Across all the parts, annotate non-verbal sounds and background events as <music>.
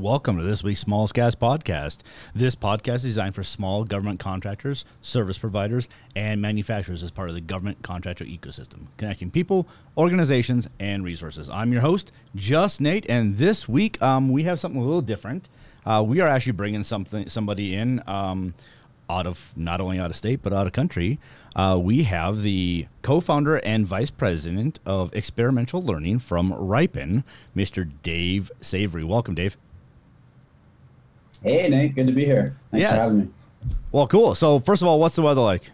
Welcome to this week's Small Gas Podcast. This podcast is designed for small government contractors, service providers, and manufacturers as part of the government contractor ecosystem, connecting people, organizations, and resources. I'm your host, Just Nate, and this week um, we have something a little different. Uh, we are actually bringing something somebody in um, out of not only out of state but out of country. Uh, we have the co-founder and vice president of experimental learning from Riipen, Mr. Dave Savory. Welcome, Dave. Hey Nate, good to be here. Thanks Yes. for having me. Well, cool. So, first of all, what's the weather like?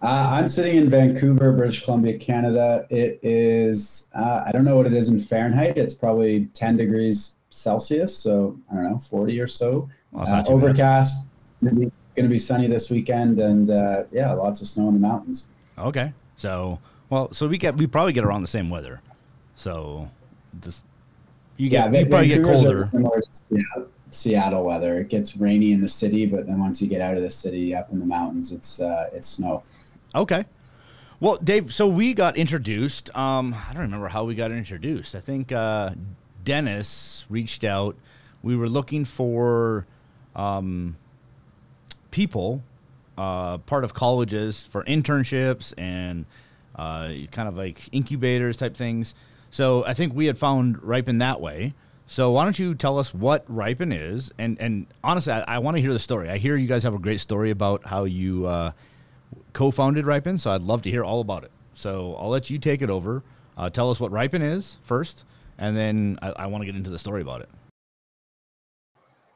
Uh, I'm sitting in Vancouver, British Columbia, Canada. It is, uh, I don't know what it is in Fahrenheit. It's probably 10 degrees Celsius, so I don't know, 40 or so. Well, Uh, not too bad. overcast. Going to be sunny this weekend, and uh, yeah, lots of snow in the mountains. Okay. So, well, so we get we probably get around the same weather. So, just you get yeah, you probably get colder. Similar to Seattle, Seattle weather. It gets rainy in the city, but then once you get out of the city, up in the mountains, it's uh, it's snow. Okay. Well, Dave, so we got introduced. Um, I don't remember how we got introduced. I think uh, Dennis reached out. We were looking for um, people, uh, part of colleges for internships and uh, kind of like incubators type things. So I think we had found Riipen that way. So why don't you tell us what Riipen is? And and honestly, I, I want to hear the story. I hear you guys have a great story about how you uh, co-founded Riipen, so I'd love to hear all about it. So I'll let you take it over. Uh, tell us what Riipen is first, and then I, I want to get into the story about it.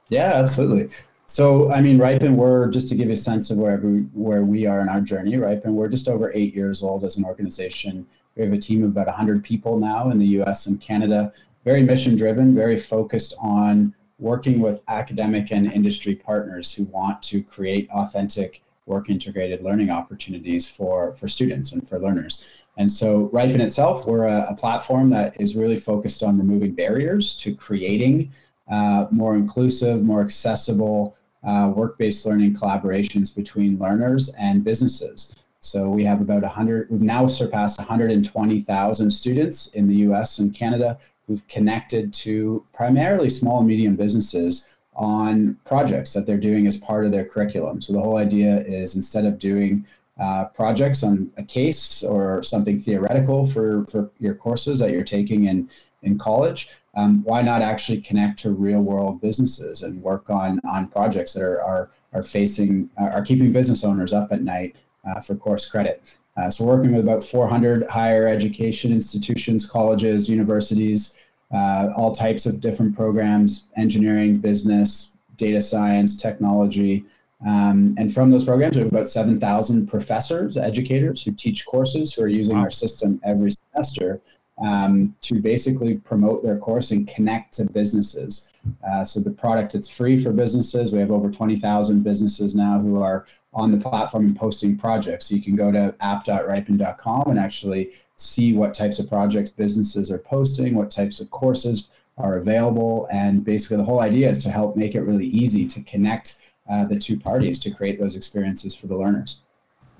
Yeah, absolutely. So, I mean, Riipen, we're just to give you a sense of where where we are in our journey. Riipen, we're just over eight years old as an organization. We have a team of about 100 people now in the U.S. and Canada. Very mission driven, very focused on working with academic and industry partners who want to create authentic work integrated learning opportunities for for students and for learners. And so, Riipen itself, we're a, a platform that is really focused on removing barriers to creating uh, more inclusive, more accessible uh, work-based learning collaborations between learners and businesses. So we have about 100, we've now surpassed 120,000 students in the US and Canada who've connected to primarily small and medium businesses on projects that they're doing as part of their curriculum. So the whole idea is instead of doing uh, projects on a case or something theoretical for, for your courses that you're taking in, in college, um, why not actually connect to real world businesses and work on on projects that are are, are facing are keeping business owners up at night for course credit. Uh, so we're working with about 400 higher education institutions, colleges, universities, uh, all types of different programs, engineering, business, data science, technology. Um, and from those programs, we have about 7,000 professors, educators who teach courses who are using Wow. our system every semester um, to basically promote their course and connect to businesses. Uh, so the product it's free for businesses. We have over 20,000 businesses now who are on the platform and posting projects. So you can go to app.riipen.com and actually see what types of projects businesses are posting, what types of courses are available, and basically the whole idea is to help make it really easy to connect uh, the two parties to create those experiences for the learners.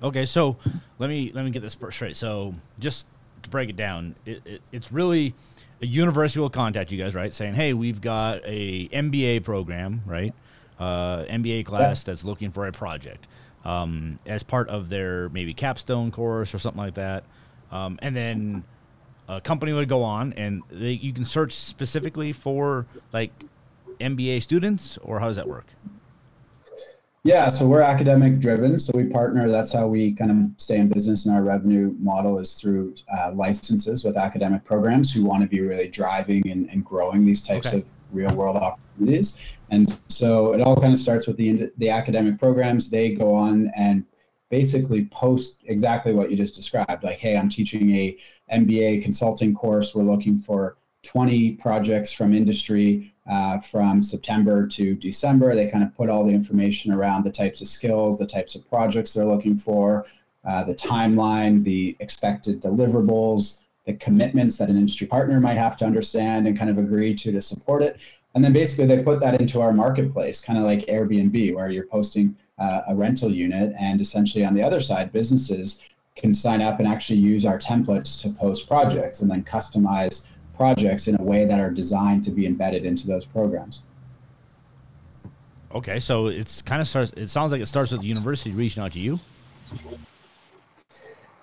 Okay, so let me let me get this straight. So just to break it down, it, it, it's really a university will contact you guys, right? Saying, hey, we've got a MBA program, right? Uh, MBA class that's looking for a project um, as part of their maybe capstone course or something like that. um, and then a company would go on and they, you can search specifically for like MBA students, or how does that work? Yeah, so we're academic driven. So we partner. That's how we kind of stay in business. And our revenue model is through uh, licenses with academic programs who want to be really driving and, and growing these types Okay. of real world opportunities. And so it all kind of starts with the the academic programs. They go on and basically post exactly what you just described. Like, hey, I'm teaching a MBA consulting course. We're looking for 20 projects from industry uh, from September to December. They kind of put all the information around the types of skills, the types of projects they're looking for, uh, the timeline, the expected deliverables, the commitments that an industry partner might have to understand and kind of agree to to support it. And then basically they put that into our marketplace, kind of like Airbnb, where you're posting uh, a rental unit, and essentially on the other side, businesses can sign up and actually use our templates to post projects and then customize projects in a way that are designed to be embedded into those programs. Okay, so it's kind of starts. It sounds like it starts with the university reaching out to you.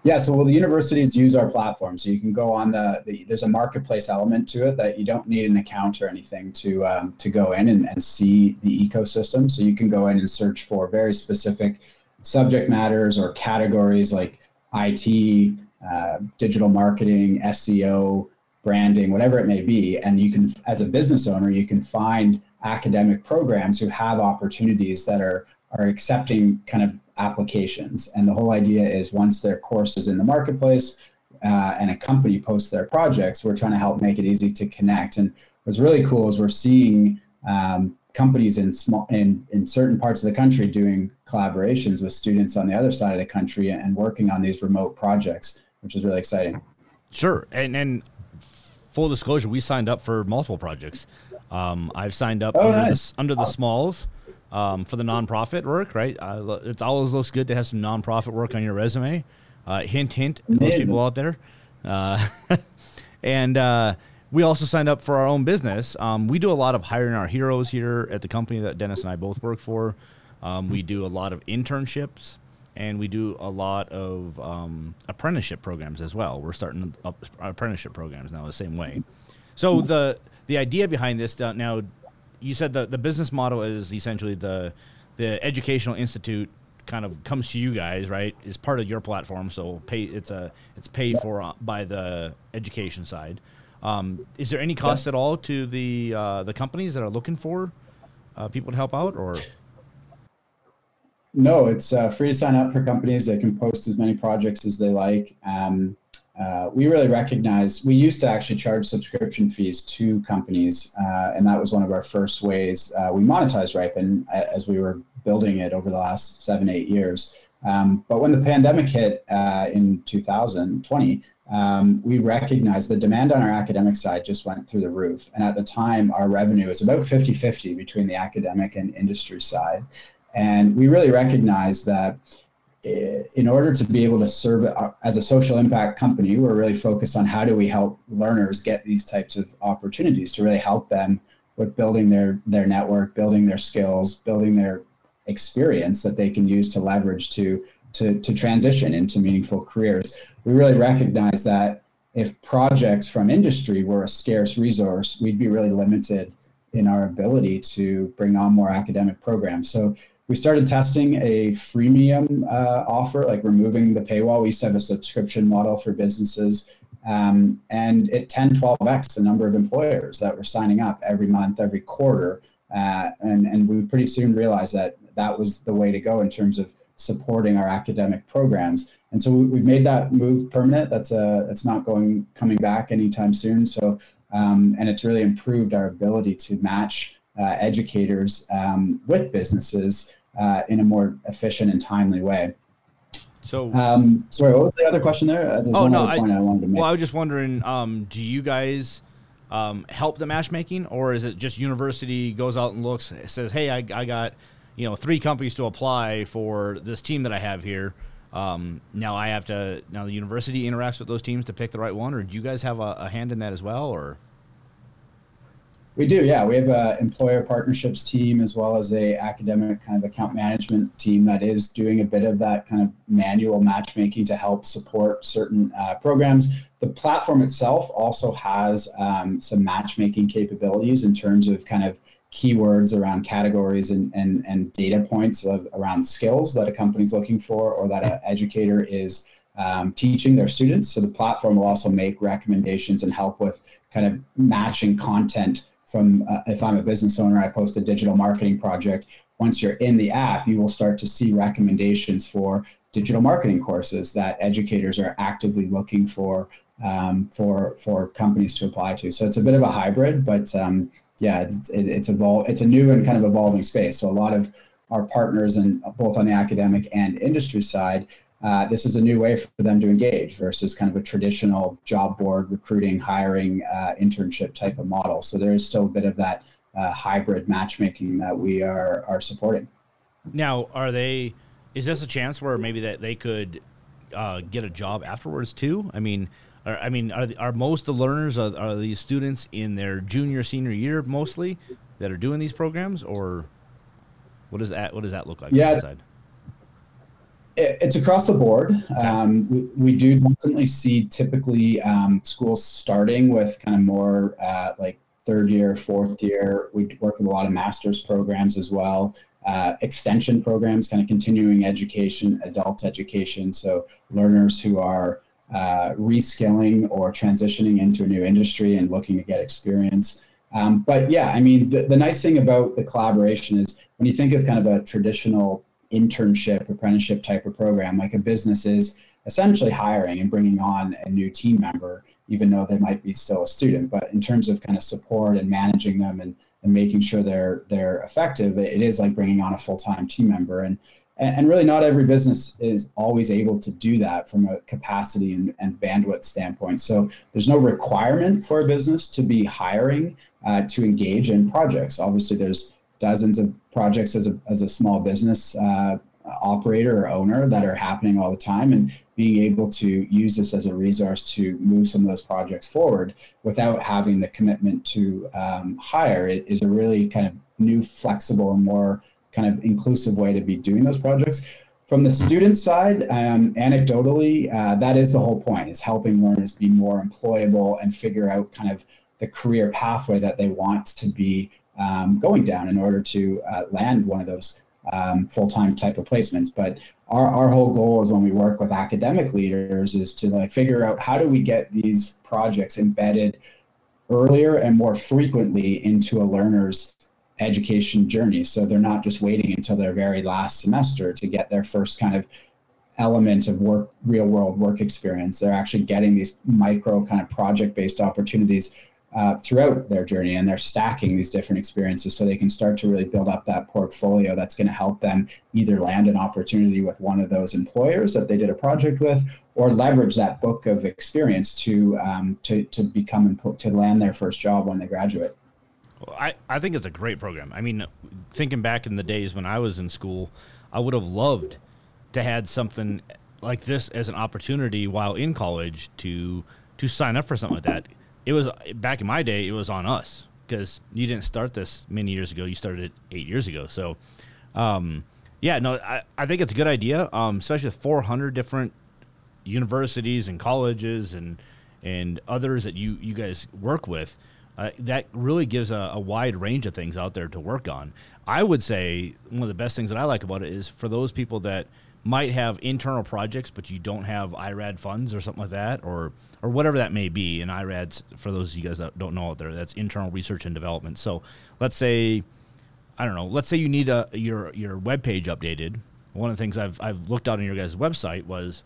Yeah, so well, the universities use our platform, so you can go on the, the there's a marketplace element to it that you don't need an account or anything to um, to go in and, and see the ecosystem. So you can go in and search for very specific subject matters or categories like IT, uh, digital marketing, SEO, branding, whatever it may be, and you can, as a business owner, you can find academic programs who have opportunities that are are accepting kind of applications. And the whole idea is once their course is in the marketplace uh, and a company posts their projects, we're trying to help make it easy to connect. And what's really cool is we're seeing um, companies in small in, in certain parts of the country doing collaborations with students on the other side of the country and working on these remote projects, which is really exciting. Sure, and and full disclosure, we signed up for multiple projects. Um, I've signed up Oh, under, nice. the, under the smalls um, for the nonprofit work. Right, uh, it's always looks good to have some nonprofit work on your resume. Uh, hint, hint, those people out there. Uh, <laughs> and uh, we also signed up for our own business. Um, we do a lot of hiring our heroes here at the company that Dennis and I both work for. Um, we do a lot of internships and we do a lot of um, apprenticeship programs as well. We're starting up apprenticeship programs now the same way. So the the idea behind this uh, now, you said the the business model is essentially the the educational institute kind of comes to you guys, right? Is part of your platform, so pay it's a it's paid for uh, by the education side. Um, is there any cost at all to the uh, the companies that are looking for uh, people to help out, or No, it's uh, free to sign up for companies. They can post as many projects as they like. Um, uh, we really recognize we used to actually charge subscription fees to companies, uh, and that was one of our first ways uh, we monetized Riipen as we were building it over the last seven, eight years. Um, but when the pandemic hit uh, in 2020, um, we recognized the demand on our academic side just went through the roof. And at the time, our revenue was about 50 50 between the academic and industry side. And we really recognize that eh, in order to be able to serve uh, as a social impact company, we're really focused on how do we help learners get these types of opportunities to really help them with building their their network, building their skills, building their experience that they can use to leverage to to to transition into meaningful careers. We really recognize that if projects from industry were a scarce resource, we'd be really limited in our ability to bring on more academic programs. So we started testing a freemium uh, offer, like removing the paywall. We used to have a subscription model for businesses. Um, and it 10, 12x the number of employers that were signing up every month, every quarter. Uh, and, and we pretty soon realized that that was the way to go in terms of supporting our academic programs. And so we, we've made that move permanent. That's a, it's not going, coming back anytime soon. So, um, and it's really improved our ability to match uh, educators um, with businesses uh, in a more efficient and timely way. so? Um, sorry, what was the other question there? Uh, There's Oh, no, I- I, wanted to make. Well, I was just wondering, um, do you guys um, help the matchmaking, or is it just university goes out and looks, says, "Hey, I, I got you know three companies to apply for this team that I have here." Um, now I have to. Now the university interacts with those teams to pick the right one, or do you guys have a, a hand in that as well, or? We do, yeah. We have a employer partnerships team as well as a academic kind of account management team that is doing a bit of that kind of manual matchmaking to help support certain uh, programs. The platform itself also has um, some matchmaking capabilities in terms of kind of keywords around categories and, and, and data points of, around skills that a company is looking for or that an educator is um, teaching their students. So the platform will also make recommendations and help with kind of matching content from uh, if I'm a business owner, I post a digital marketing project. Once you're in the app, you will start to see recommendations for digital marketing courses that educators are actively looking for um, for for companies to apply to. So it's a bit of a hybrid, but um, yeah, it's it, it's evol- It's a new and kind of evolving space. So a lot of our partners, and both on the academic and industry side, uh, this is a new way for them to engage versus kind of a traditional job board recruiting, hiring, uh, internship type of model. So there is still a bit of that uh, hybrid matchmaking that we are are supporting. Now, are they? Is this a chance where maybe that they could uh, get a job afterwards too? I mean, are, I mean, are are most the learners are, are these students in their junior senior year mostly that are doing these programs, or what does that what does that look like? Yeah it's across the board. Um, we, we, do definitely see typically um, schools starting with kind of more uh, like third year, fourth year. We work with a lot of master's programs as well, uh, extension programs, kind of continuing education, adult education. So learners who are uh, reskilling or transitioning into a new industry and looking to get experience. Um, but yeah, I mean, the, the nice thing about the collaboration is when you think of kind of a traditional internship, apprenticeship type of program, like a business is essentially hiring and bringing on a new team member, even though they might be still a student. But in terms of kind of support and managing them and, and making sure they're they're effective, it is like bringing on a full time team member. And and really not every business is always able to do that from a capacity and, and bandwidth standpoint. So there's no requirement for a business to be hiring uh, to engage in projects. Obviously, there's dozens of projects as a, as a small business uh, operator or owner that are happening all the time and being able to use this as a resource to move some of those projects forward without having the commitment to um, hire is a really kind of new flexible and more kind of inclusive way to be doing those projects. From the student side um, anecdotally uh, that is the whole point is helping learners be more employable and figure out kind of the career pathway that they want to be um, going down in order to uh, land one of those um, full-time type of placements. But our, our whole goal is when we work with academic leaders is to like figure out how do we get these projects embedded earlier and more frequently into a learner's education journey. So they're not just waiting until their very last semester to get their first kind of element of work, real world work experience. They're actually getting these micro kind of project based opportunities uh, throughout their journey and they're stacking these different experiences so they can start to really build up that portfolio that's going to help them either land an opportunity with one of those employers that they did a project with or leverage that book of experience to um, to, to become and to land their first job when they graduate. I, I think it's a great program. I mean thinking back in the days when i was in school i would have loved to had something like this as an opportunity while in college to to sign up for something like that it was back in my day. It was on us because you didn't start this many years ago. You started it eight years ago. So, um, yeah, no, I, I think it's a good idea, um, especially with 400 different universities and colleges and and others that you you guys work with. Uh, that really gives a, a, wide range of things out there to work on. I would say one of the best things that I like about it is for those people that might have internal projects, but you don't have IRAD funds or something like that, or or whatever that may be. And IRAD's for those of you guys that don't know out there, that's internal research and development. So let's say, I don't know, let's say you need a your your web page updated. One of the things I've I've looked out on your guys' website was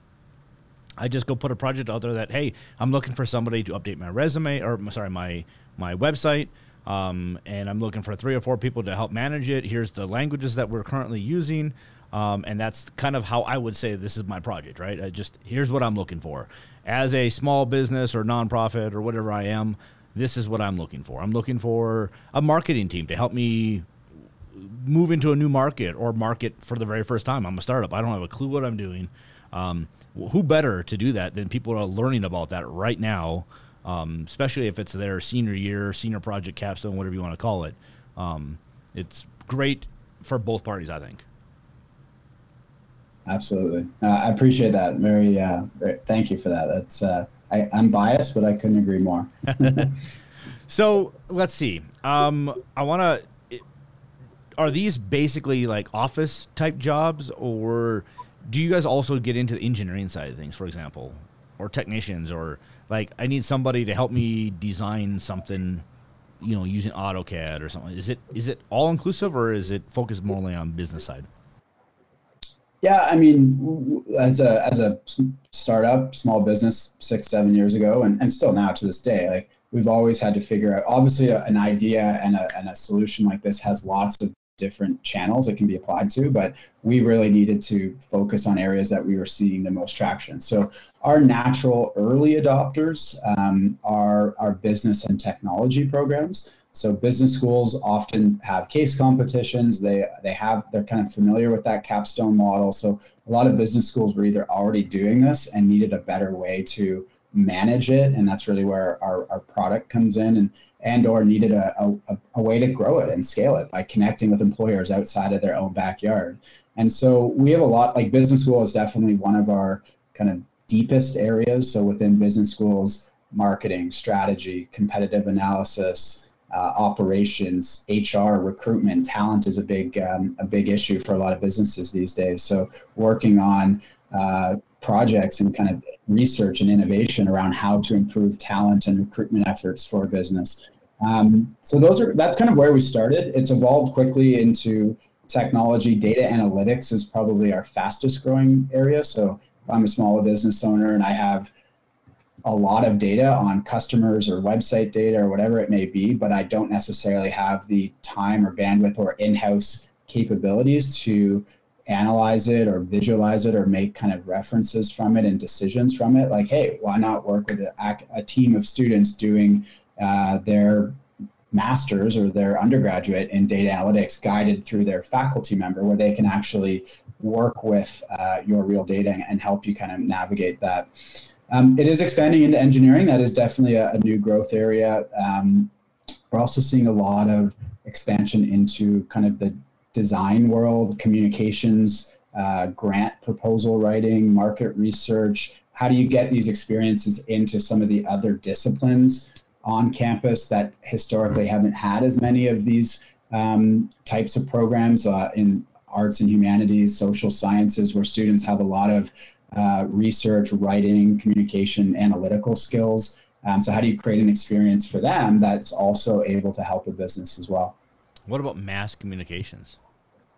I just go put a project out there that hey, I'm looking for somebody to update my resume or sorry my my website. Um, and I'm looking for three or four people to help manage it. Here's the languages that we're currently using. Um, and that's kind of how I would say this is my project, right? I just here's what I'm looking for. As a small business or nonprofit or whatever I am, this is what I'm looking for. I'm looking for a marketing team to help me move into a new market or market for the very first time. I'm a startup. I don't have a clue what I'm doing. Um, who better to do that than people are learning about that right now um, especially if it's their senior year, senior project capstone, whatever you want to call it. Um, it's great for both parties, I think. Absolutely. Uh, I appreciate that. Very, uh, very, thank you for that. That's, uh, I, I'm biased, but I couldn't agree more. <laughs> <laughs> So let's see. Um, I want to. Are these basically like office type jobs, or do you guys also get into the engineering side of things, for example, or technicians, or like I need somebody to help me design something, you know, using AutoCAD or something? Is it is it all inclusive, or is it focused mostly on business side? Yeah, I mean, as a as a startup, small business, six seven years ago, and, and still now to this day, like we've always had to figure out. Obviously, an idea and a and a solution like this has lots of different channels it can be applied to, but we really needed to focus on areas that we were seeing the most traction. So our natural early adopters um, are our business and technology programs. So business schools often have case competitions. They they have they're kind of familiar with that capstone model. So a lot of business schools were either already doing this and needed a better way to manage it, and that's really where our, our product comes in, and and or needed a, a, a way to grow it and scale it by connecting with employers outside of their own backyard. And so we have a lot like business school is definitely one of our kind of deepest areas. So within business schools, marketing, strategy, competitive analysis, uh, operations, HR, recruitment, talent is a big um, a big issue for a lot of businesses these days. So working on uh, projects and kind of research and innovation around how to improve talent and recruitment efforts for business. Um, so those are that's kind of where we started. It's evolved quickly into technology. Data analytics is probably our fastest growing area. So I'm a small business owner and I have a lot of data on customers or website data or whatever it may be, but I don't necessarily have the time or bandwidth or in-house capabilities to analyze it or visualize it or make kind of references from it and decisions from it. Like, hey, why not work with a, a team of students doing uh, their masters or their undergraduate in data analytics guided through their faculty member where they can actually work with uh, your real data and, help you kind of navigate that. Um, it is expanding into engineering. That is definitely a, a new growth area. Um, we're also seeing a lot of expansion into kind of the design world, communications, uh, grant proposal writing, market research. How do you get these experiences into some of the other disciplines on campus that historically haven't had as many of these um, types of programs uh, in arts and humanities, social sciences, where students have a lot of uh, research, writing, communication, analytical skills. Um, so, how do you create an experience for them that's also able to help a business as well? What about mass communications?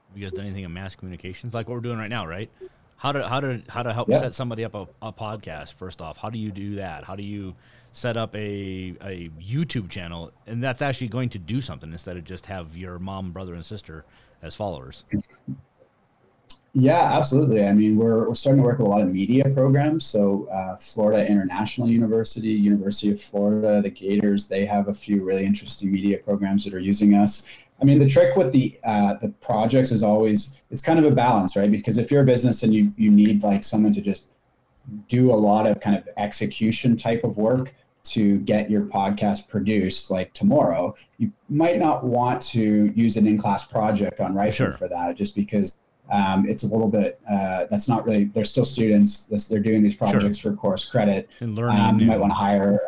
Have you guys done anything in mass communications like what we're doing right now, right? How to how to how to help set somebody up a, a podcast first off? How do you do that? How do you set up a a YouTube channel and that's actually going to do something instead of just have your mom, brother, and sister as followers? Yeah, absolutely. I mean, we're, we're starting to work with a lot of media programs. So, uh, Florida International University, University of Florida, the Gators, they have a few really interesting media programs that are using us. I mean, the trick with the uh, the projects is always it's kind of a balance, right? Because if you're a business and you you need like someone to just do a lot of kind of execution type of work to get your podcast produced like tomorrow, you might not want to use an in-class project on writing Sure. for that, just because um, it's a little bit uh, that's not really they're still students they're doing these projects for course credit And learning. um, you might want to hire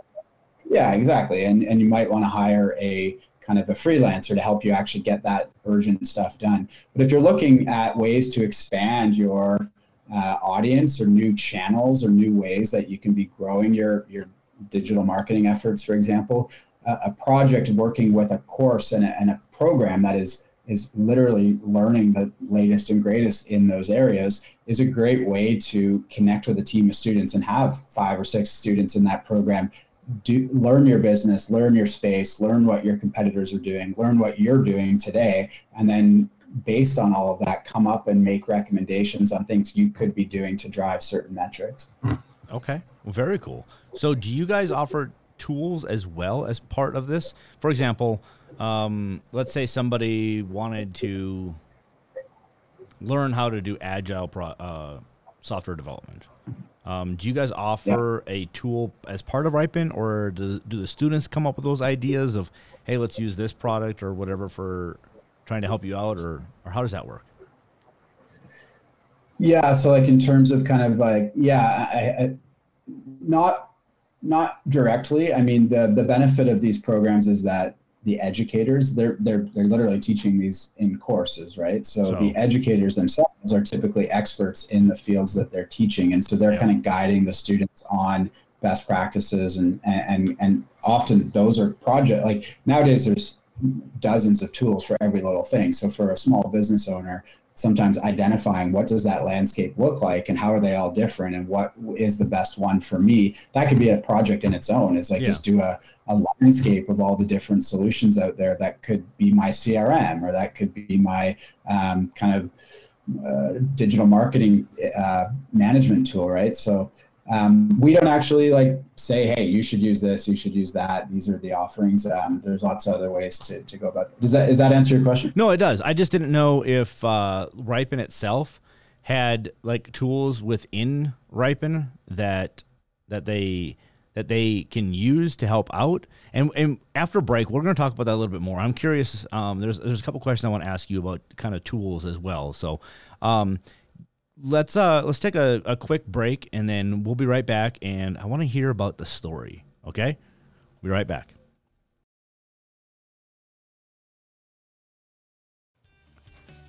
yeah exactly and, and you might want to hire a kind of a freelancer to help you actually get that urgent stuff done but if you're looking at ways to expand your uh, audience or new channels or new ways that you can be growing your your digital marketing efforts for example a, a project working with a course and a, and a program that is is literally learning the latest and greatest in those areas is a great way to connect with a team of students and have five or six students in that program. Do learn your business learn your space learn what your competitors are doing learn what you're doing today and then based on all of that come up and make recommendations on things you could be doing to drive certain metrics. Hmm. Okay, well, very cool. So, do you guys offer tools as well as part of this? For example, um, let's say somebody wanted to learn how to do agile pro, uh, software development. Um, do you guys offer a tool as part of Riipen, or do, do the students come up with those ideas of, hey, let's use this product or whatever for trying to help you out, or or how does that work? Yeah, so like in terms of kind of like yeah, I, I, not not directly. I mean, the the benefit of these programs is that the educators they're they're they're literally teaching these in courses, right? So, So- the educators themselves are typically experts in the fields that they're teaching, and so they're Yeah. kind of guiding the students on best practices and and and often those are project like nowadays there's dozens of tools for every little thing. So for a small business owner, sometimes identifying what does that landscape look like and how are they all different and what is the best one for me that could be a project in its own is like Yeah. just do a, a landscape of all the different solutions out there that could be my crm or that could be my um, kind of uh, digital marketing uh, management tool right so um, we don't actually like say hey you should use this you should use that these are the offerings um, there's lots of other ways to, to go about it. does that that answer your question No, it does. I just didn't know if uh, Riipen itself had like tools within Riipen that that they that they can use to help out. And and after break, we're going to talk about that a little bit more. I'm curious. Um, there's there's a couple questions I want to ask you about kind of tools as well. So. Um, Let's uh let's take a, a quick break and then we'll be right back and I want to hear about the story. Okay? We'll be right back.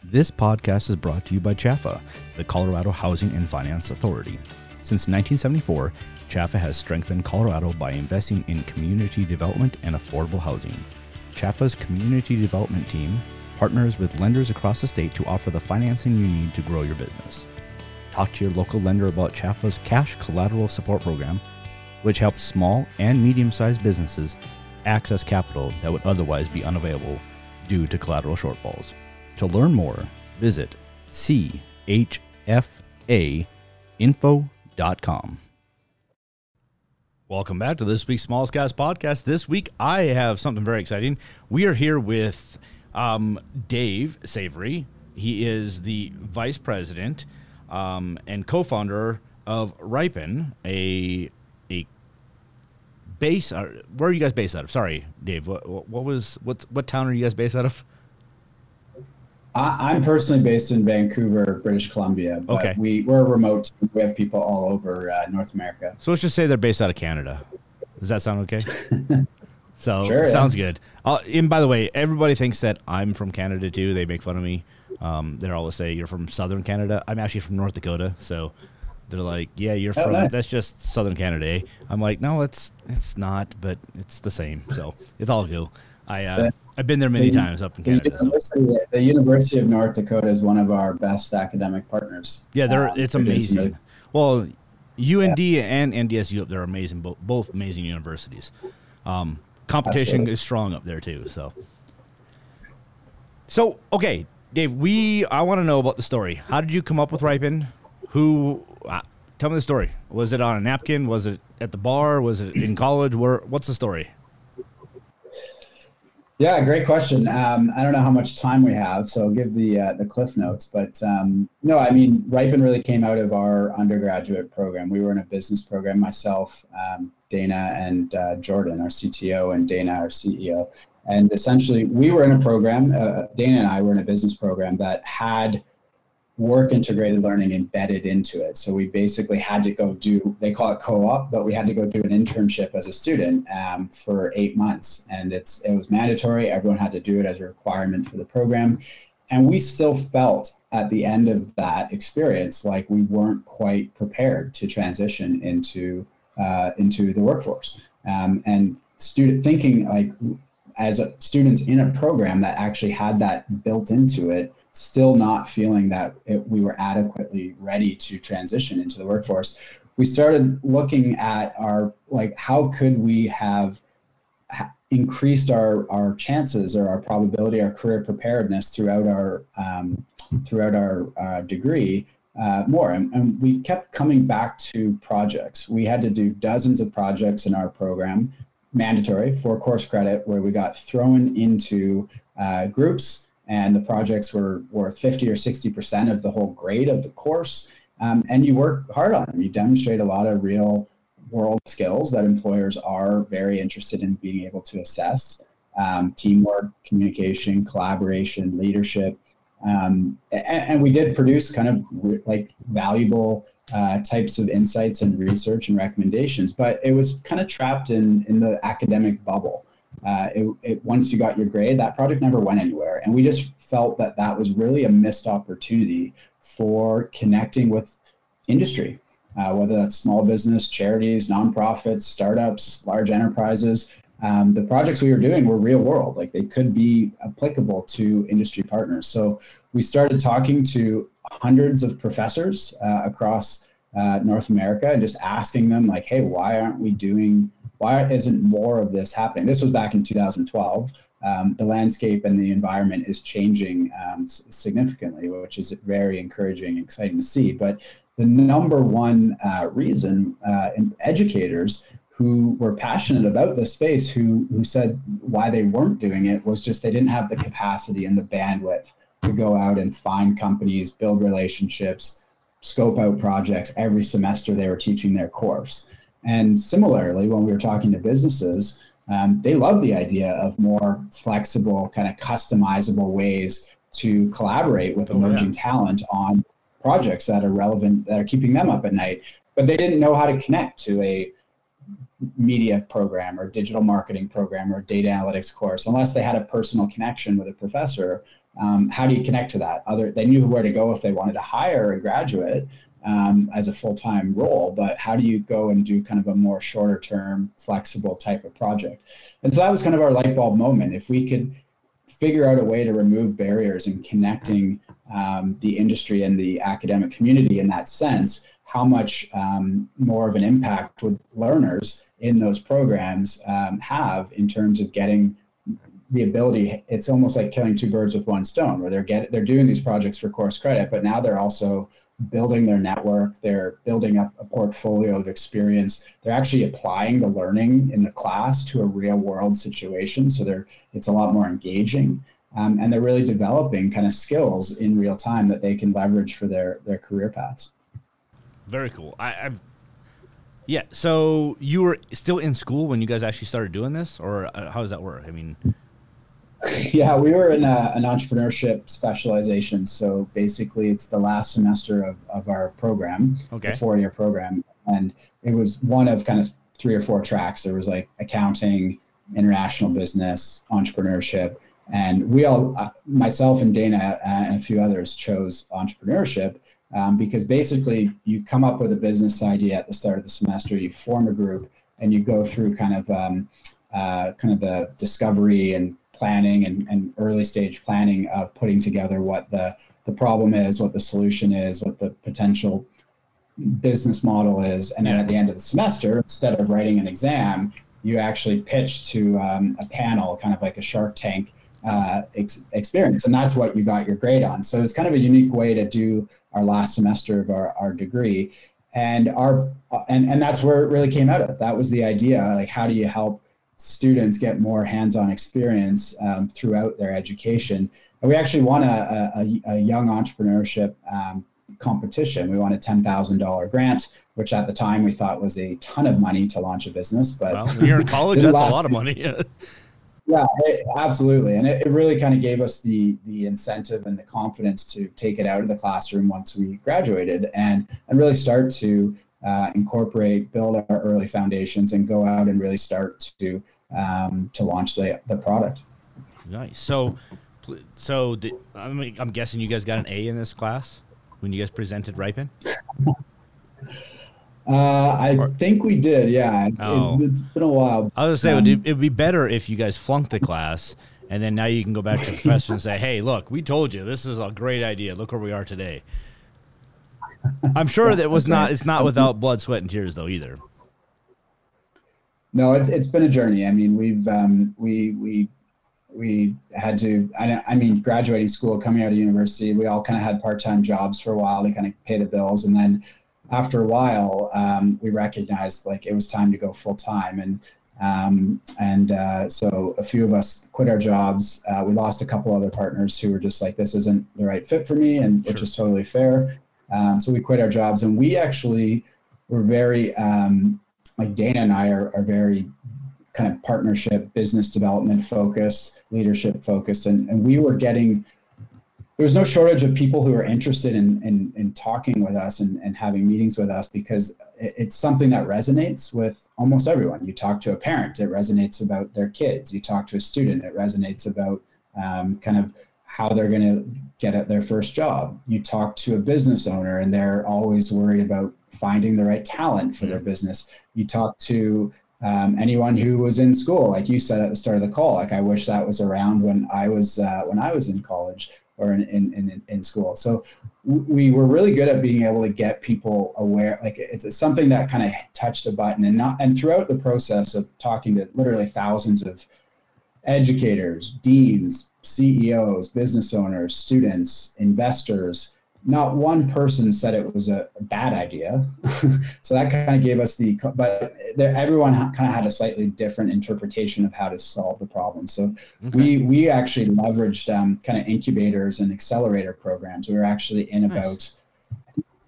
This podcast is brought to you by CHFA, the Colorado Housing and Finance Authority. Since 1974, CHFA has strengthened Colorado by investing in community development and affordable housing. CHFA's community development team partners with lenders across the state to offer the financing you need to grow your business. Talk to your local lender about CHFA's Cash Collateral Support Program, which helps small and medium sized businesses access capital that would otherwise be unavailable due to collateral shortfalls. To learn more, visit chfainfo.com. Welcome back to this week's Smallest Guys podcast. This week, I have something very exciting. We are here with um, Dave Savory. He is the vice president um, and co-founder of Riipen, a a base. Uh, where are you guys based out of? Sorry, Dave. What, what, was what what town are you guys based out of? I, I'm personally based in Vancouver, British Columbia. But Okay. We, we're a remote. team. We have people all over uh, North America. So let's just say they're based out of Canada. Does that sound okay? <laughs> so Sure, yeah. sounds good. Uh, and by the way, everybody thinks that I'm from Canada too. They make fun of me. Um, they always say you're from Southern Canada. I'm actually from North Dakota. So they're like, "Yeah, you're Oh, from nice. that's just Southern Canada." Eh? I'm like, "No, it's it's not, but it's the same." So it's all good. I uh, I've been there many the- times up in The Canada. so- University, the University of North Dakota is one of our best academic partners. Yeah, they're Um, it's they're doing some amazing. Well, UND and NDSU up there are amazing, both both amazing universities. Um, competition Absolutely. is strong up there too. So, so okay, Dave, we I want to know about the story. How did you come up with Riipen? Who? Uh, tell me the story. Was it on a napkin? Was it at the bar? Was it in college? Where? What's the story? Yeah, great question. Um, I don't know how much time we have, so I'll give the uh, the cliff notes. But um, no, I mean, Riipen really came out of our undergraduate program. We were in a business program. Myself, um, Dana, and uh, Jordan, our CTO, and Dana, our CEO. And essentially, we were in a program. Uh, Dana and I were in a business program that had work integrated learning embedded into it. So we basically had to go do, they call it co-op, but we had to go do an internship as a student um, for eight months. And it's it was mandatory. Everyone had to do it as a requirement for the program. And we still felt at the end of that experience like we weren't quite prepared to transition into uh, into the workforce. Um, and student thinking like as a, students in a program that actually had that built into it still not feeling that it, we were adequately ready to transition into the workforce we started looking at our like how could we have ha- increased our our chances or our probability our career preparedness throughout our um, throughout our uh, degree uh, more. And, and we kept coming back to projects. We had to do dozens of projects in our program mandatory for course credit where we got thrown into uh, groups and the projects were, worth 50 or 60% of the whole grade of the course. um, and you work hard on them. You demonstrate a lot of real world skills that employers are very interested in being able to assess um, teamwork, communication, collaboration, leadership. Um, and, and, we did produce kind of re- like valuable uh, types of insights and research and recommendations, but it was kind of trapped in, in the academic bubble. Uh, it, it, once you got your grade, that project never went anywhere. And we just felt that that was really a missed opportunity for connecting with industry, uh, whether that's small business, charities, nonprofits, startups, large enterprises. Um, the projects we were doing were real world. Like they could be applicable to industry partners. So we started talking to hundreds of professors uh, across uh, north america and just asking them like hey why aren't we doing why isn't more of this happening this was back in 2012 um, the landscape and the environment is changing um, significantly, which is very encouraging and exciting to see. But the number one uh, reason uh, educators who were passionate about the space who who said why they weren't doing it was just they didn't have the capacity and the bandwidth to go out and find companies, build relationships, scope out projects every semester they were teaching their course. And similarly, when we were talking to businesses, um, they love the idea of more flexible, kind of customizable ways to collaborate with emerging oh, yeah. talent on projects that are relevant, that are keeping them up at night. But they didn't know how to connect to a media program or digital marketing program or data analytics course unless they had a personal connection with a professor um, how do you connect to that other they knew where to go if they wanted to hire a graduate um, as a full-time role but how do you go and do kind of a more shorter term flexible type of project? And so that was kind of our light bulb moment. If we could figure out a way to remove barriers in connecting um, the industry and the academic community in that sense how much um, more of an impact would learners in those programs um, have in terms of getting the ability it's almost like killing two birds with one stone where they're get they're doing these projects for course credit but now they're also building their network they're building up a portfolio of experience they're actually applying the learning in the class to a real world situation so they're it's a lot more engaging um, and they're really developing kind of skills in real time that they can leverage for their their career paths very cool I, I yeah. So you were still in school when you guys actually started doing this, or uh, how does that work? I mean, <laughs> yeah, we were in a, an entrepreneurship specialization. So basically, it's the last semester of, of our program, okay. four year program. And it was one of kind of three or four tracks. There was like accounting, international business, entrepreneurship. And we all, uh, myself and Dana and a few others, chose entrepreneurship um, because basically you come up with a business idea at the start of the semester, you form a group, and you go through kind of um, uh, kind of the discovery and planning and, and early stage planning of putting together what the the problem is, what the solution is, what the potential business model is, and then at the end of the semester, instead of writing an exam, you actually pitch to um, a panel, kind of like a Shark Tank uh, ex- experience, and that's what you got your grade on. So it's kind of a unique way to do our last semester of our, our degree, and our and and that's where it really came out of. That was the idea. Like, how do you help students get more hands-on experience um, throughout their education? And we actually won a, a, a young entrepreneurship um, competition. We won a ten thousand dollar grant, which at the time we thought was a ton of money to launch a business. But well, you're in college, <laughs> that's a lot of money. <laughs> Yeah, it, absolutely, and it, it really kind of gave us the the incentive and the confidence to take it out of the classroom once we graduated, and and really start to uh, incorporate, build our early foundations, and go out and really start to um, to launch the the product. Nice. So, so did, I mean, I'm guessing you guys got an A in this class when you guys presented Riipen. Uh, I or, think we did. Yeah, oh. it's, it's been a while. I was gonna say um, it'd be better if you guys flunked the class, and then now you can go back to the professor and say, "Hey, look, we told you this is a great idea. Look where we are today." I'm sure that was <laughs> not. It's not without blood, sweat, and tears, though, either. No, it's it's been a journey. I mean, we've um, we we we had to. I, I mean, graduating school, coming out of university, we all kind of had part time jobs for a while to kind of pay the bills, and then after a while, um, we recognized like it was time to go full time, and um, and uh, so a few of us quit our jobs. Uh, we lost a couple other partners who were just like, "This isn't the right fit for me," and sure. which is totally fair. Um, so we quit our jobs, and we actually were very um, like Dana and I are, are very kind of partnership, business development focused, leadership focused, and, and we were getting there was no shortage of people who are interested in, in, in talking with us and, and having meetings with us because it's something that resonates with almost everyone. You talk to a parent, it resonates about their kids. You talk to a student, it resonates about um, kind of how they're going to get at their first job. You talk to a business owner and they're always worried about finding the right talent for their business. You talk to um, anyone who was in school, like you said at the start of the call, like I wish that was around when I was uh, when I was in college or in, in, in, in school. So we were really good at being able to get people aware. Like it's something that kind of touched a button and not, and throughout the process of talking to literally thousands of educators, deans, CEOs, business owners, students, investors, not one person said it was a, bad idea. <laughs> so that kind of gave us the, but there, everyone kind of had a slightly different interpretation of how to solve the problem. So okay. we we actually leveraged um, kind of incubators and accelerator programs. We were actually in nice. about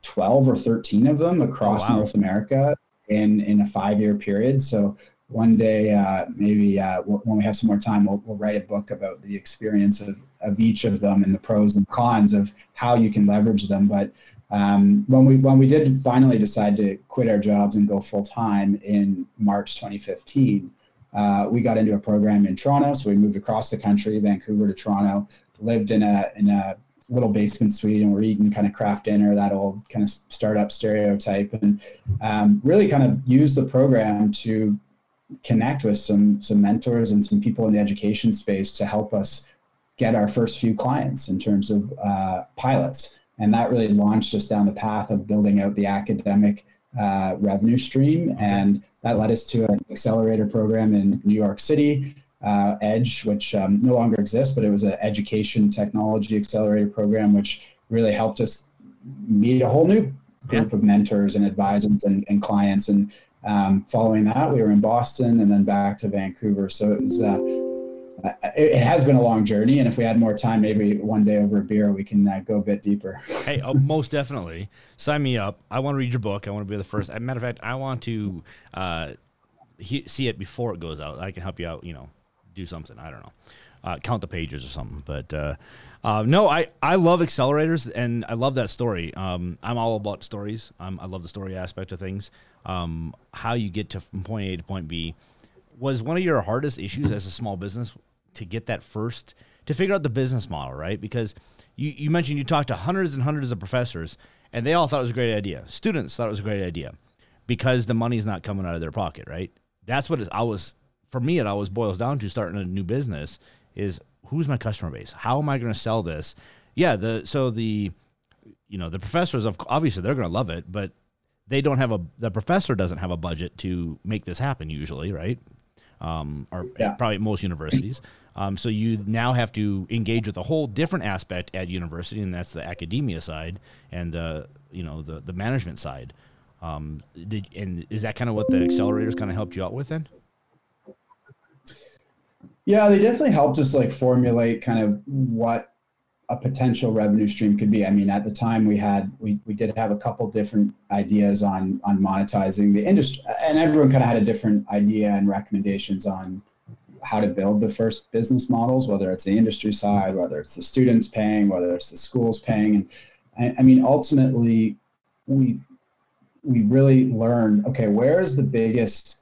12 or 13 of them across oh, wow. North America in in a five year period. So one day, uh, maybe uh, when we have some more time, we'll, we'll, write a book about the experience of, of each of them and the pros and cons of how you can leverage them. But um, when we when we did finally decide to quit our jobs and go full time in March 2015, uh, we got into a program in Toronto. So we moved across the country, Vancouver to Toronto. Lived in a in a little basement suite, and we're eating kind of craft dinner, that old kind of startup stereotype, and um, really kind of used the program to connect with some some mentors and some people in the education space to help us get our first few clients in terms of uh, pilots. And that really launched us down the path of building out the academic uh, revenue stream. And that led us to an accelerator program in new york city uh, edge which um, no longer exists but it was an education technology accelerator program which really helped us meet a whole new group yeah. of mentors and advisors and, and clients. And um, following that, we were in Boston and then back to Vancouver. So it was, uh, it, it, has been a long journey. And if we had more time, maybe one day over a beer, we can uh, go a bit deeper. <laughs> hey, oh, most definitely. Sign me up. I want to read your book. I want to be the first. As a matter of fact, I want to uh, he, see it before it goes out. I can help you out, you know, do something. I don't know. Uh, count the pages or something. But uh, uh, no, I, I love accelerators and I love that story. Um, I'm all about stories. Um, I love the story aspect of things um, how you get to from point A to point B. Was one of your hardest issues as a small business to get that first to figure out the business model, right? Because you, you mentioned you talked to hundreds and hundreds of professors, and they all thought it was a great idea. Students thought it was a great idea because the money's not coming out of their pocket, right? That's what it always for me. It always boils down to starting a new business is who's my customer base? How am I going to sell this? Yeah, the so the you know the professors of obviously they're going to love it, but they don't have a the professor doesn't have a budget to make this happen usually, right? Um, or yeah. probably most universities. Um, so you now have to engage with a whole different aspect at university, and that's the academia side and the you know the the management side. Um, did, and is that kind of what the accelerators kind of helped you out with then? Yeah, they definitely helped us like formulate kind of what a potential revenue stream could be. I mean, at the time we had we, we did have a couple different ideas on on monetizing the industry, and everyone kind of had a different idea and recommendations on how to build the first business models, whether it's the industry side, whether it's the students paying, whether it's the schools paying, and I, I mean, ultimately, we we really learned okay, where is the biggest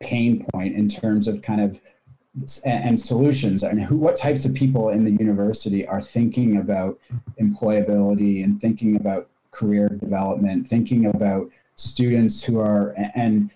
pain point in terms of kind of and solutions. And who, what types of people in the university are thinking about employability and thinking about career development thinking about students who are and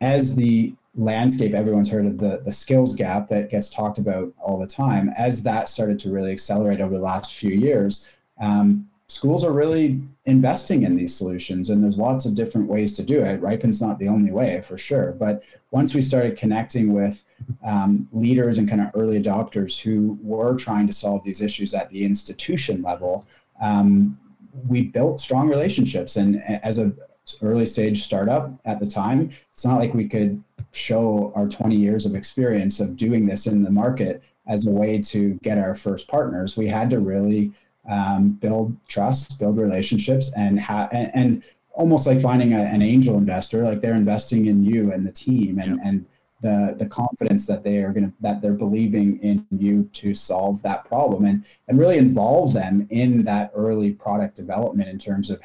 as the landscape everyone's heard of the, the skills gap that gets talked about all the time as that started to really accelerate over the last few years um, schools are really investing in these solutions and there's lots of different ways to do it. Riipen's not the only way for sure. But once we started connecting with um, leaders and kind of early adopters who were trying to solve these issues at the institution level um, we built strong relationships. And as a early stage startup at the time it's not like we could show our 20 years of experience of doing this in the market as a way to get our first partners. We had to really um, build trust, build relationships, and ha- and, and almost like finding a, an angel investor, like they're investing in you and the team, and and the the confidence that they are going to that they're believing in you to solve that problem and and really involve them in that early product development in terms of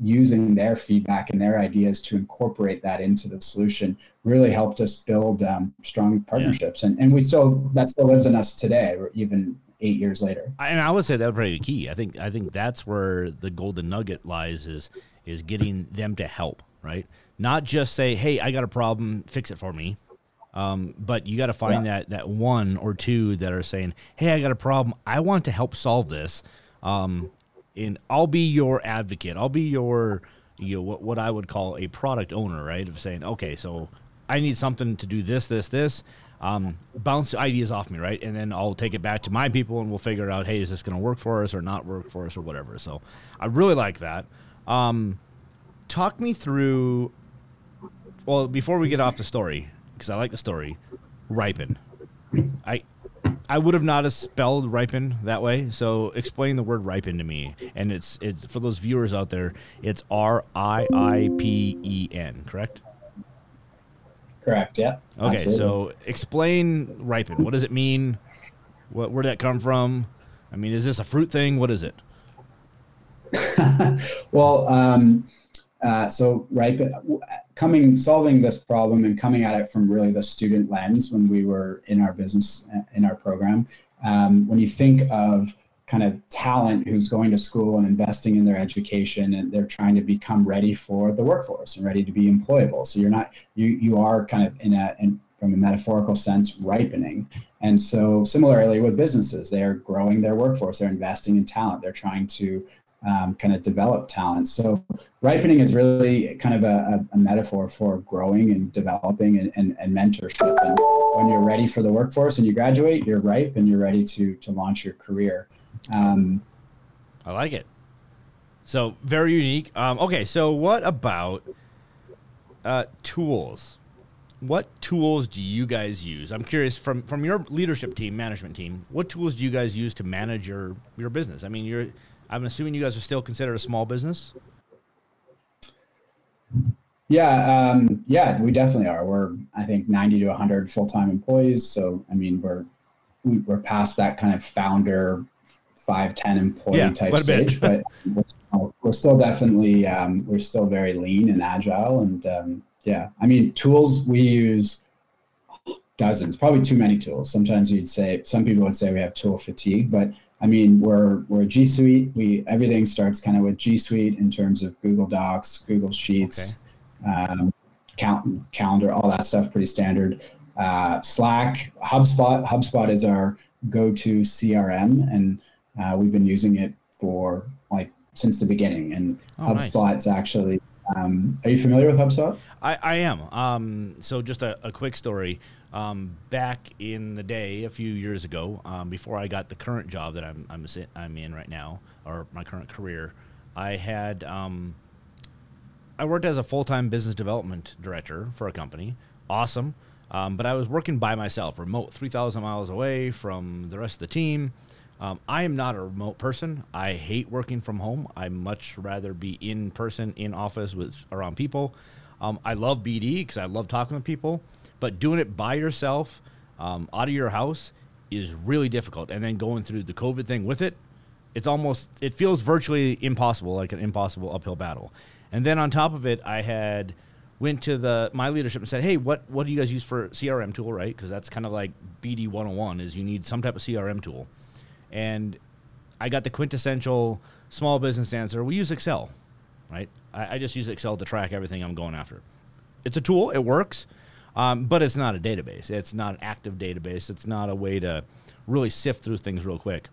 using their feedback and their ideas to incorporate that into the solution really helped us build um, strong partnerships yeah. and, and we still that still lives in us today even eight years later and i would say that would probably be key i think i think that's where the golden nugget lies is is getting them to help right not just say hey i got a problem fix it for me um, but you got to find yeah. that that one or two that are saying, "Hey, I got a problem. I want to help solve this." Um, and I'll be your advocate. I'll be your you know what what I would call a product owner, right? Of saying, "Okay, so I need something to do this, this, this." Um, bounce ideas off me, right? And then I'll take it back to my people, and we'll figure out, hey, is this going to work for us or not work for us or whatever. So I really like that. Um, talk me through. Well, before we get off the story, because I like the story, Riipen. I I would have not have spelled Riipen that way. So explain the word Riipen to me. And it's it's for those viewers out there, it's R I I P E N, correct? Correct, yeah. Okay, Absolutely. so explain Riipen. What does it mean? What where did that come from? I mean, is this a fruit thing? What is it? <laughs> well, um, uh, so right, coming solving this problem and coming at it from really the student lens when we were in our business in our program, um, when you think of kind of talent who's going to school and investing in their education and they're trying to become ready for the workforce and ready to be employable. So you're not you you are kind of in a in, from a metaphorical sense ripening. And so similarly with businesses, they're growing their workforce, they're investing in talent, they're trying to um, kind of develop talent. So ripening is really kind of a, a, metaphor for growing and developing and, and, and, mentorship. And when you're ready for the workforce and you graduate, you're ripe and you're ready to to launch your career. Um, I like it. So very unique. Um, okay, so what about uh, tools? What tools do you guys use? I'm curious from from your leadership team, management team. What tools do you guys use to manage your your business? I mean, you're I'm assuming you guys are still considered a small business. Yeah, um, yeah, we definitely are. We're I think 90 to 100 full time employees. So I mean, we're we're past that kind of founder five ten employee yeah, type stage, but we're <laughs> still, we're still definitely um, we're still very lean and agile. And um, yeah, I mean, tools we use dozens, probably too many tools. Sometimes you'd say some people would say we have tool fatigue, but I mean, we're we're G Suite. We everything starts kind of with G Suite in terms of Google Docs, Google Sheets, okay. um, count, calendar, all that stuff. Pretty standard. Uh, Slack, HubSpot. HubSpot is our go-to CRM, and uh, we've been using it for like since the beginning. And oh, HubSpot's nice. actually. Um, are you familiar with HubSpot? I, I am. Um, so just a, a quick story. Um, back in the day, a few years ago, um, before I got the current job that I'm, I'm, I'm in right now, or my current career, I had um, I worked as a full time business development director for a company. Awesome. Um, but I was working by myself, remote, 3,000 miles away from the rest of the team. Um, I am not a remote person. I hate working from home. I much rather be in person, in office with around people. Um, I love BD because I love talking with people. But doing it by yourself, um, out of your house, is really difficult. And then going through the COVID thing with it, it's almost it feels virtually impossible, like an impossible uphill battle. And then on top of it, I had went to the my leadership and said, "Hey, what what do you guys use for CRM tool, right? Because that's kind of like BD 101 is you need some type of CRM tool." And I got the quintessential small business answer. We use Excel, right? I, I just use Excel to track everything I'm going after. It's a tool. It works. Um, but it's not a database. It's not an active database. It's not a way to really sift through things real quick.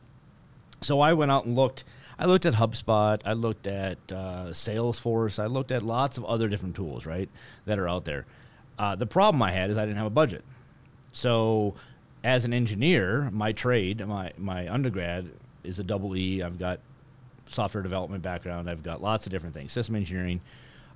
So I went out and looked. I looked at HubSpot. I looked at uh, Salesforce. I looked at lots of other different tools, right, that are out there. Uh, the problem I had is I didn't have a budget. So, as an engineer, my trade, my my undergrad is a double E. I've got software development background. I've got lots of different things, system engineering.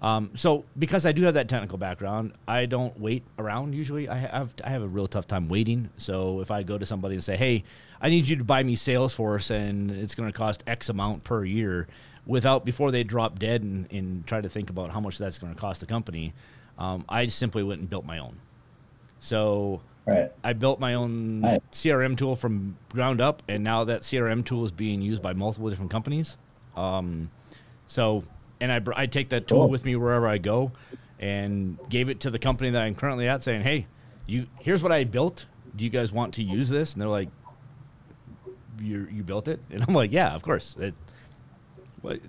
Um, so because I do have that technical background, I don't wait around usually. I have I have a real tough time waiting. So if I go to somebody and say, "Hey, I need you to buy me Salesforce and it's going to cost X amount per year," without before they drop dead and, and try to think about how much that's going to cost the company, um, I simply went and built my own. So Right. I built my own Nice. CRM tool from ground up, and now that CRM tool is being used by multiple different companies. Um, so, and I, I take that tool Cool. with me wherever I go, and gave it to the company that I'm currently at, saying, "Hey, you here's what I built. Do you guys want to use this?" And they're like, "You you built it?" And I'm like, "Yeah, of course." It,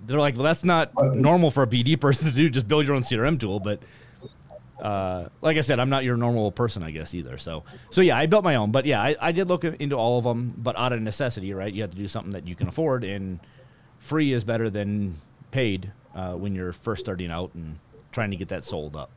they're like, "Well, that's not normal for a BD person to do. Just build your own CRM tool." But uh, like I said, I'm not your normal person, I guess, either. So, so yeah, I built my own, but yeah, I, I did look into all of them, but out of necessity, right? You have to do something that you can afford, and free is better than paid uh, when you're first starting out and trying to get that sold up.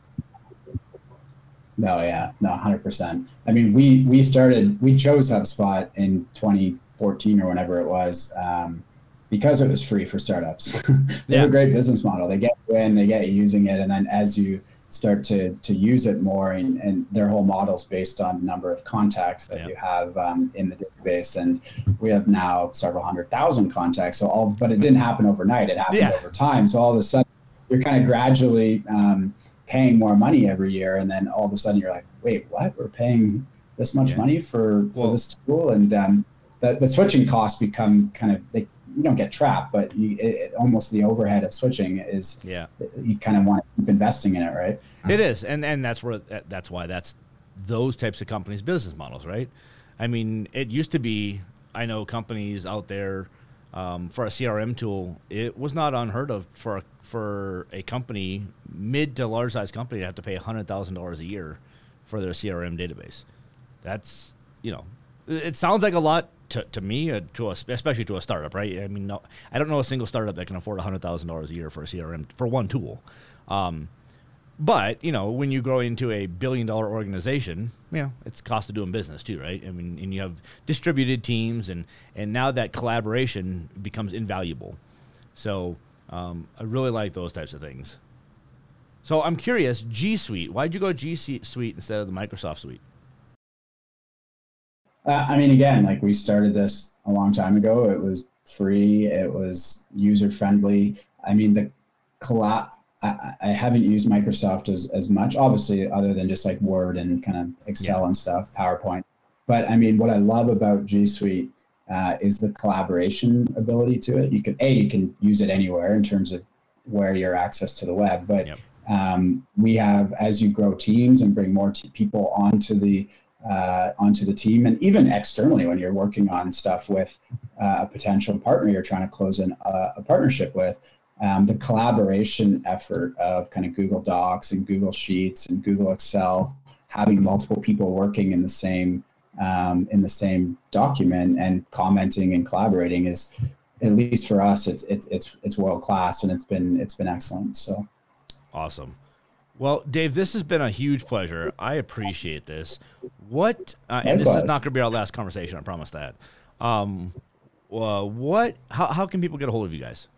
No, yeah, no, hundred percent. I mean, we we started, we chose HubSpot in 2014 or whenever it was, um, because it was free for startups. <laughs> they Yeah. have a great business model. They get you in, they get you using it, and then as you start to to use it more, and, and their whole model's based on the number of contacts that Yeah. you have um, in the database, and we have now several hundred thousand contacts. So all, but it didn't happen overnight. It happened Yeah. over time. So all of a sudden, you're kind of gradually um, paying more money every year, and then all of a sudden you're like, wait, what? We're paying this much Yeah. money for, for Well- this tool, and um, the, the switching costs become kind of they you don't get trapped, but you, it, almost the overhead of switching is Yeah, you kind of want to keep investing in it, right? it is, and and that's where that's why that's those types of companies' business models, right? I mean, it used to be. I know companies out there um, for a CRM tool. It was not unheard of for a, for a company, mid to large size company, to have to pay hundred thousand dollars a year for their CRM database. That's you know, it sounds like a lot to, to me, uh, to a, especially to a startup, right? I mean, no, I don't know a single startup that can afford hundred thousand dollars a year for a CRM for one tool. Um, but you know, when you grow into a billion dollar organization, you know, it's cost of doing business too, right? I mean, and you have distributed teams, and and now that collaboration becomes invaluable. So um, I really like those types of things. So I'm curious, G Suite. Why'd you go G Suite instead of the Microsoft Suite? Uh, I mean, again, like we started this a long time ago. It was free. It was user friendly. I mean, the collab. I, I haven't used Microsoft as, as much, obviously, other than just like Word and kind of Excel and stuff, PowerPoint. But I mean, what I love about G Suite uh, is the collaboration ability to it. You can a you can use it anywhere in terms of where your access to the web, but Yep. um, we have as you grow teams and bring more t- people onto the uh, onto the team, and even externally when you're working on stuff with uh, a potential partner you're trying to close in a, a partnership with. Um, the collaboration effort of kind of Google Docs and Google Sheets and Google Excel, having multiple people working in the same um, in the same document and commenting and collaborating is, at least for us, it's it's it's it's world class and it's been it's been excellent. So Awesome. Well, Dave, this has been a huge pleasure. I appreciate this. What, uh, and this is not going to be our last conversation. I promise that. Um, uh, what? How, how can people get a hold of you guys?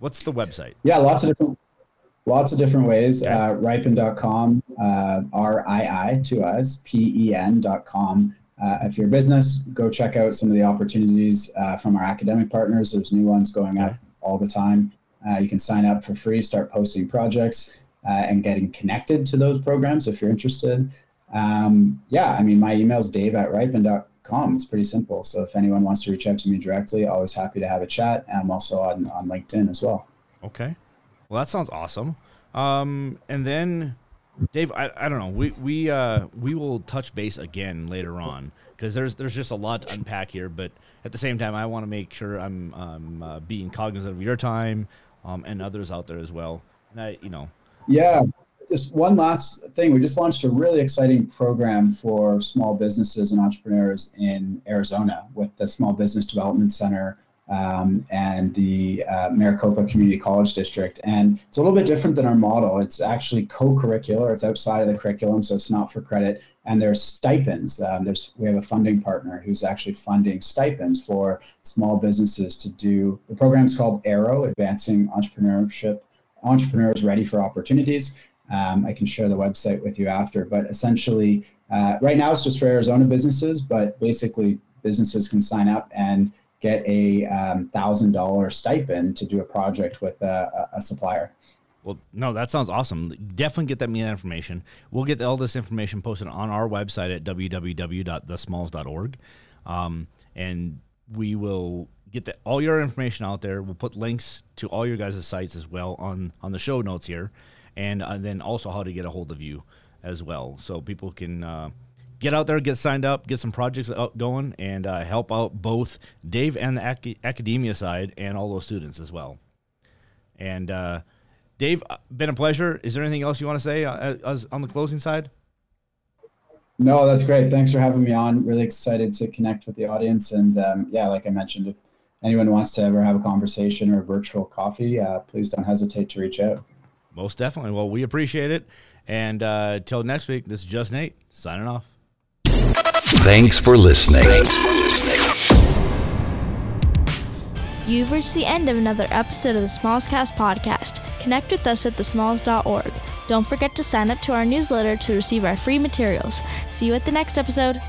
What's the website? yeah, lots of different lots of different ways. Okay. Uh, riipen.com, uh, R I I two I's, P E N.com. Uh, if you're a business, go check out some of the opportunities uh, from our academic partners. There's new ones going up all the time. Uh, you can sign up for free, start posting projects, uh, and getting connected to those programs if you're interested. Um, yeah, I mean, my email is dave at riipen.com. It's pretty simple. So if anyone wants to reach out to me directly, always happy to have a chat. I'm also on, on LinkedIn as well. Okay. Well, that sounds awesome. Um, and then, Dave, I, I don't know. We we uh, we will touch base again later on because there's there's just a lot to unpack here. But at the same time, I want to make sure I'm um, uh, being cognizant of your time um, and others out there as well. And I, you know, Yeah, just one last thing. We just launched a really exciting program for small businesses and entrepreneurs in Arizona with the Small Business Development Center um, and the uh, Maricopa Community College District. And it's a little bit different than our model. It's actually co-curricular. It's outside of the curriculum, so it's not for credit. And there's stipends. Um, there's we have a funding partner who's actually funding stipends for small businesses to do. The program's called Arrow, Advancing Entrepreneurship entrepreneurs ready for opportunities. Um, I can share the website with you after, but essentially, uh, right now it's just for Arizona businesses, but basically, businesses can sign up and get a um, thousand dollar stipend to do a project with a, a supplier. Well, no, that sounds awesome. Definitely get that me information. We'll get all this information posted on our website at www.thesmalls.org. Um, and we will get the, all your information out there. We'll put links to all your guys' sites as well on, on the show notes here. And uh, then also how to get a hold of you as well. So people can uh, get out there, get signed up, get some projects out going, and uh, help out both Dave and the ac- academia side and all those students as well. And, uh, Dave, uh, been a pleasure. Is there anything else you want to say uh, as, on the closing side? No, that's great. Thanks for having me on. Really excited to connect with the audience. And um, yeah, like I mentioned, if anyone wants to ever have a conversation or a virtual coffee, uh, please don't hesitate to reach out. Most definitely. Well, we appreciate it. And uh, till next week, this is just Nate signing off. Thanks for listening. Thanks for listening. You've reached the end of another episode of the Smalls Cast podcast. Connect with us at thesmalls.org. Don't forget to sign up to our newsletter to receive our free materials. See you at the next episode.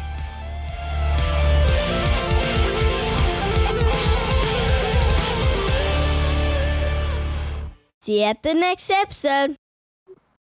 See you at the next episode.